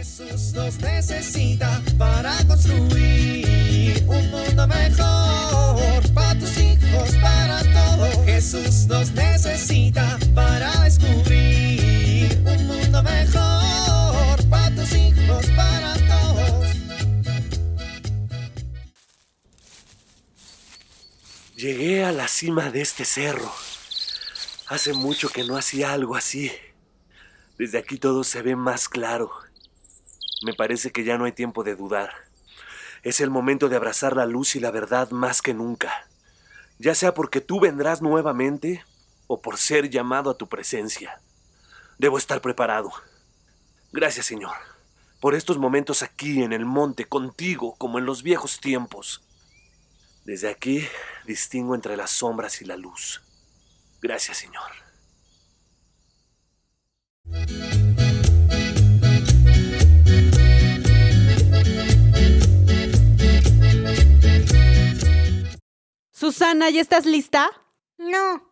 Jesús nos necesita para construir un mundo mejor para tus hijos, para todos. Jesús nos necesita para descubrir un mundo mejor para tus hijos, para todos. Llegué a la cima de este cerro. Hace mucho que no hacía algo así. Desde aquí todo se ve más claro. Me parece que ya no hay tiempo de dudar. Es el momento de abrazar la luz y la verdad más que nunca. Ya sea porque tú vendrás nuevamente o por ser llamado a tu presencia. Debo estar preparado. Gracias, Señor, por estos momentos aquí en el monte contigo como en los viejos tiempos. Desde aquí distingo entre las sombras y la luz. Gracias, Señor. Susana, ¿ya estás lista? No.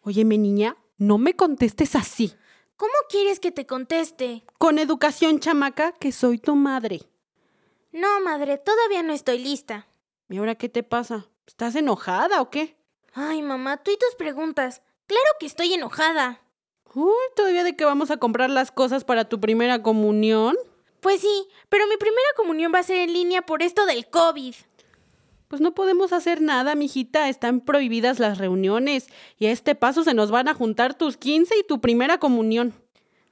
Óyeme, niña, no me contestes así. ¿Cómo quieres que te conteste? Con educación, chamaca, que soy tu madre. No, madre, todavía no estoy lista. ¿Y ahora qué te pasa? ¿Estás enojada o qué? Ay, mamá, tú y tus preguntas. Claro que estoy enojada. Uy, ¿todavía de que vamos a comprar las cosas para tu primera comunión? Pues sí, pero mi primera comunión va a ser en línea por esto del COVID. Pues no podemos hacer nada, mijita. Están prohibidas las reuniones. Y a este paso se nos van a juntar tus 15 y tu primera comunión.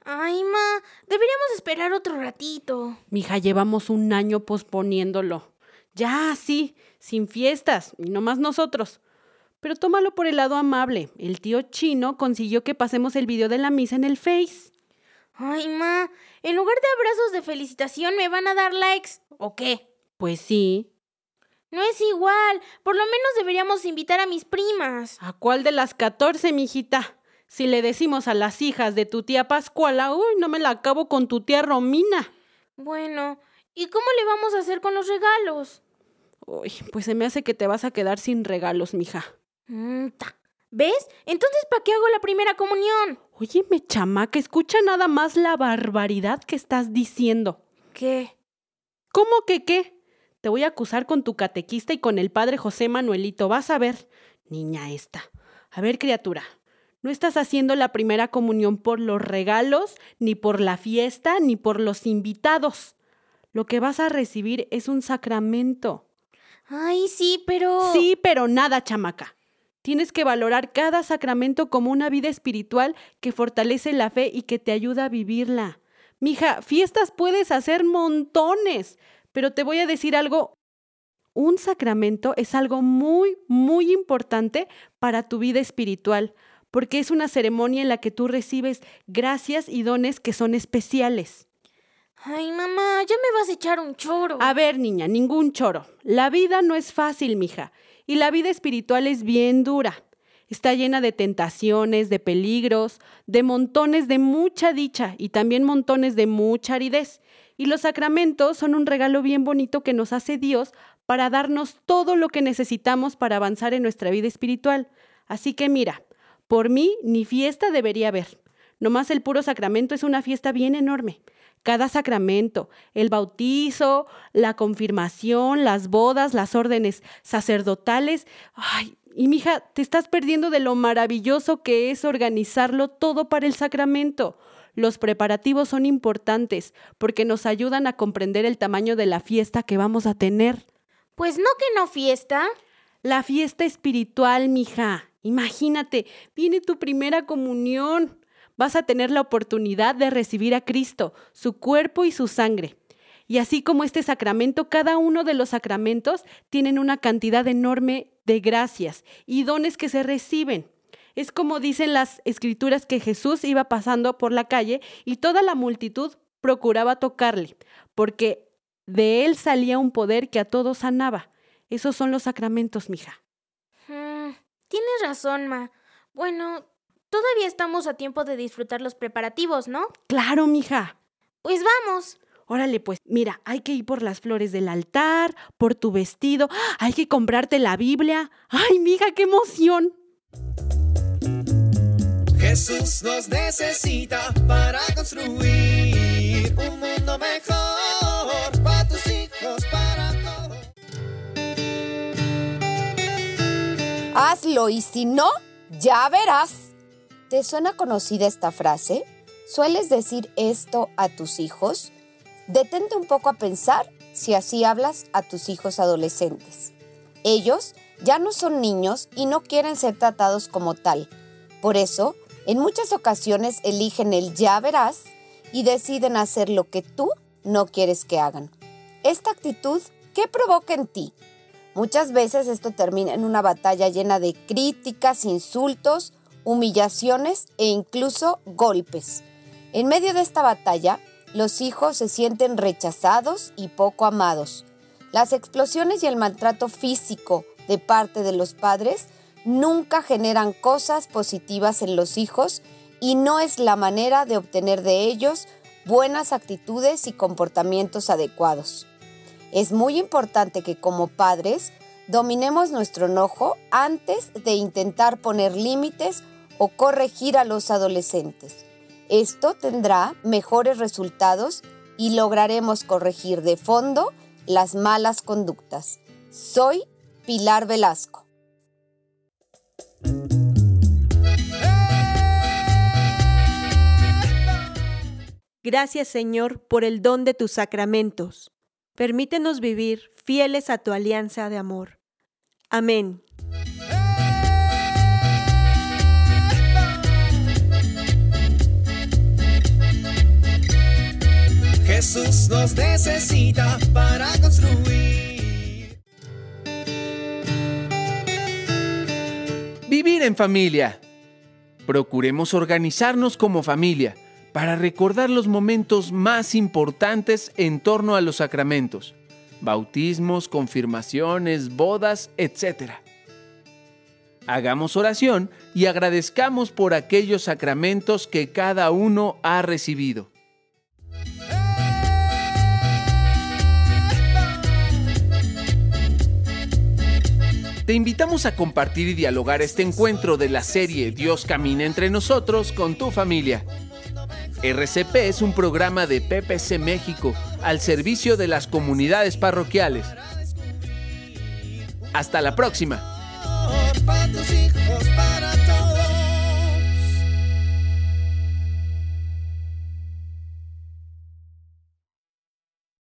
Ay, ma, deberíamos esperar otro ratito. Mija, llevamos un año posponiéndolo. Ya, sí, sin fiestas, y no más nosotros. Pero tómalo por el lado amable. El tío chino consiguió que pasemos el video de la misa en el Face. Ay, ma, en lugar de abrazos de felicitación me van a dar likes, ¿o qué? Pues sí. No es igual. Por lo menos deberíamos invitar a mis primas. ¿A cuál de las 14, mijita? Si le decimos a las hijas de tu tía Pascuala, uy, no me la acabo con tu tía Romina. Bueno, ¿y cómo le vamos a hacer con los regalos? Uy, pues se me hace que te vas a quedar sin regalos, mija. Mm. ¿Ves? Entonces, ¿para qué hago la primera comunión? Óyeme, chamaca, escucha nada más la barbaridad que estás diciendo. ¿Qué? ¿Cómo que qué? Te voy a acusar con tu catequista y con el padre José Manuelito. Vas a ver, niña esta. A ver, criatura, no estás haciendo la primera comunión por los regalos, ni por la fiesta, ni por los invitados. Lo que vas a recibir es un sacramento. Ay, sí, pero... Sí, pero nada, chamaca. Tienes que valorar cada sacramento como una vida espiritual que fortalece la fe y que te ayuda a vivirla. Mija, fiestas puedes hacer montones, pero te voy a decir algo. Un sacramento es algo muy, muy importante para tu vida espiritual, porque es una ceremonia en la que tú recibes gracias y dones que son especiales. Ay, mamá, ya me vas a echar un choro. A ver, niña, ningún choro. La vida no es fácil, mija, y la vida espiritual es bien dura. Está llena de tentaciones, de peligros, de montones de mucha dicha y también montones de mucha aridez. Y los sacramentos son un regalo bien bonito que nos hace Dios para darnos todo lo que necesitamos para avanzar en nuestra vida espiritual. Así que mira, por mí ni fiesta debería haber. Nomás el puro sacramento es una fiesta bien enorme. Cada sacramento, el bautizo, la confirmación, las bodas, las órdenes sacerdotales. Ay, y mija, te estás perdiendo de lo maravilloso que es organizarlo todo para el sacramento. Los preparativos son importantes porque nos ayudan a comprender el tamaño de la fiesta que vamos a tener. Pues no que no fiesta. La fiesta espiritual, mija. Imagínate, viene tu primera comunión. Vas a tener la oportunidad de recibir a Cristo, su cuerpo y su sangre. Y así como este sacramento, cada uno de los sacramentos tienen una cantidad enorme de gracias y dones que se reciben. Es como dicen las escrituras que Jesús iba pasando por la calle y toda la multitud procuraba tocarle, porque de él salía un poder que a todos sanaba. Esos son los sacramentos, mija. Mm, tienes razón, Ma. Bueno, todavía estamos a tiempo de disfrutar los preparativos, ¿no? Claro, mija. Pues vamos órale, pues mira, hay que ir por las flores del altar, por tu vestido, hay que comprarte la Biblia. ¡Ay, mija, qué emoción! Jesús nos necesita para construir un mundo mejor para tus hijos, para todos. Hazlo y si no, ya verás. ¿Te suena conocida esta frase? ¿Sueles decir esto a tus hijos? Detente un poco a pensar si así hablas a tus hijos adolescentes. Ellos ya no son niños y no quieren ser tratados como tal. Por eso, en muchas ocasiones eligen el ya verás y deciden hacer lo que tú no quieres que hagan. Esta actitud, ¿qué provoca en ti? Muchas veces esto termina en una batalla llena de críticas, insultos, humillaciones e incluso golpes. En medio de esta batalla, los hijos se sienten rechazados y poco amados. Las explosiones y el maltrato físico de parte de los padres nunca generan cosas positivas en los hijos y no es la manera de obtener de ellos buenas actitudes y comportamientos adecuados. Es muy importante que como padres dominemos nuestro enojo antes de intentar poner límites o corregir a los adolescentes. Esto tendrá mejores resultados y lograremos corregir de fondo las malas conductas. Soy Pilar Velasco. Gracias Señor por el don de tus sacramentos. Permítenos vivir fieles a tu alianza de amor. Amén. Jesús nos necesita para construir. Vivir en familia. Procuremos organizarnos como familia para recordar los momentos más importantes en torno a los sacramentos, bautismos, confirmaciones, bodas, etc. Hagamos oración y agradezcamos por aquellos sacramentos que cada uno ha recibido. Te invitamos a compartir y dialogar este encuentro de la serie Dios camina entre nosotros con tu familia. RCP es un programa de PPC México al servicio de las comunidades parroquiales. Hasta la próxima.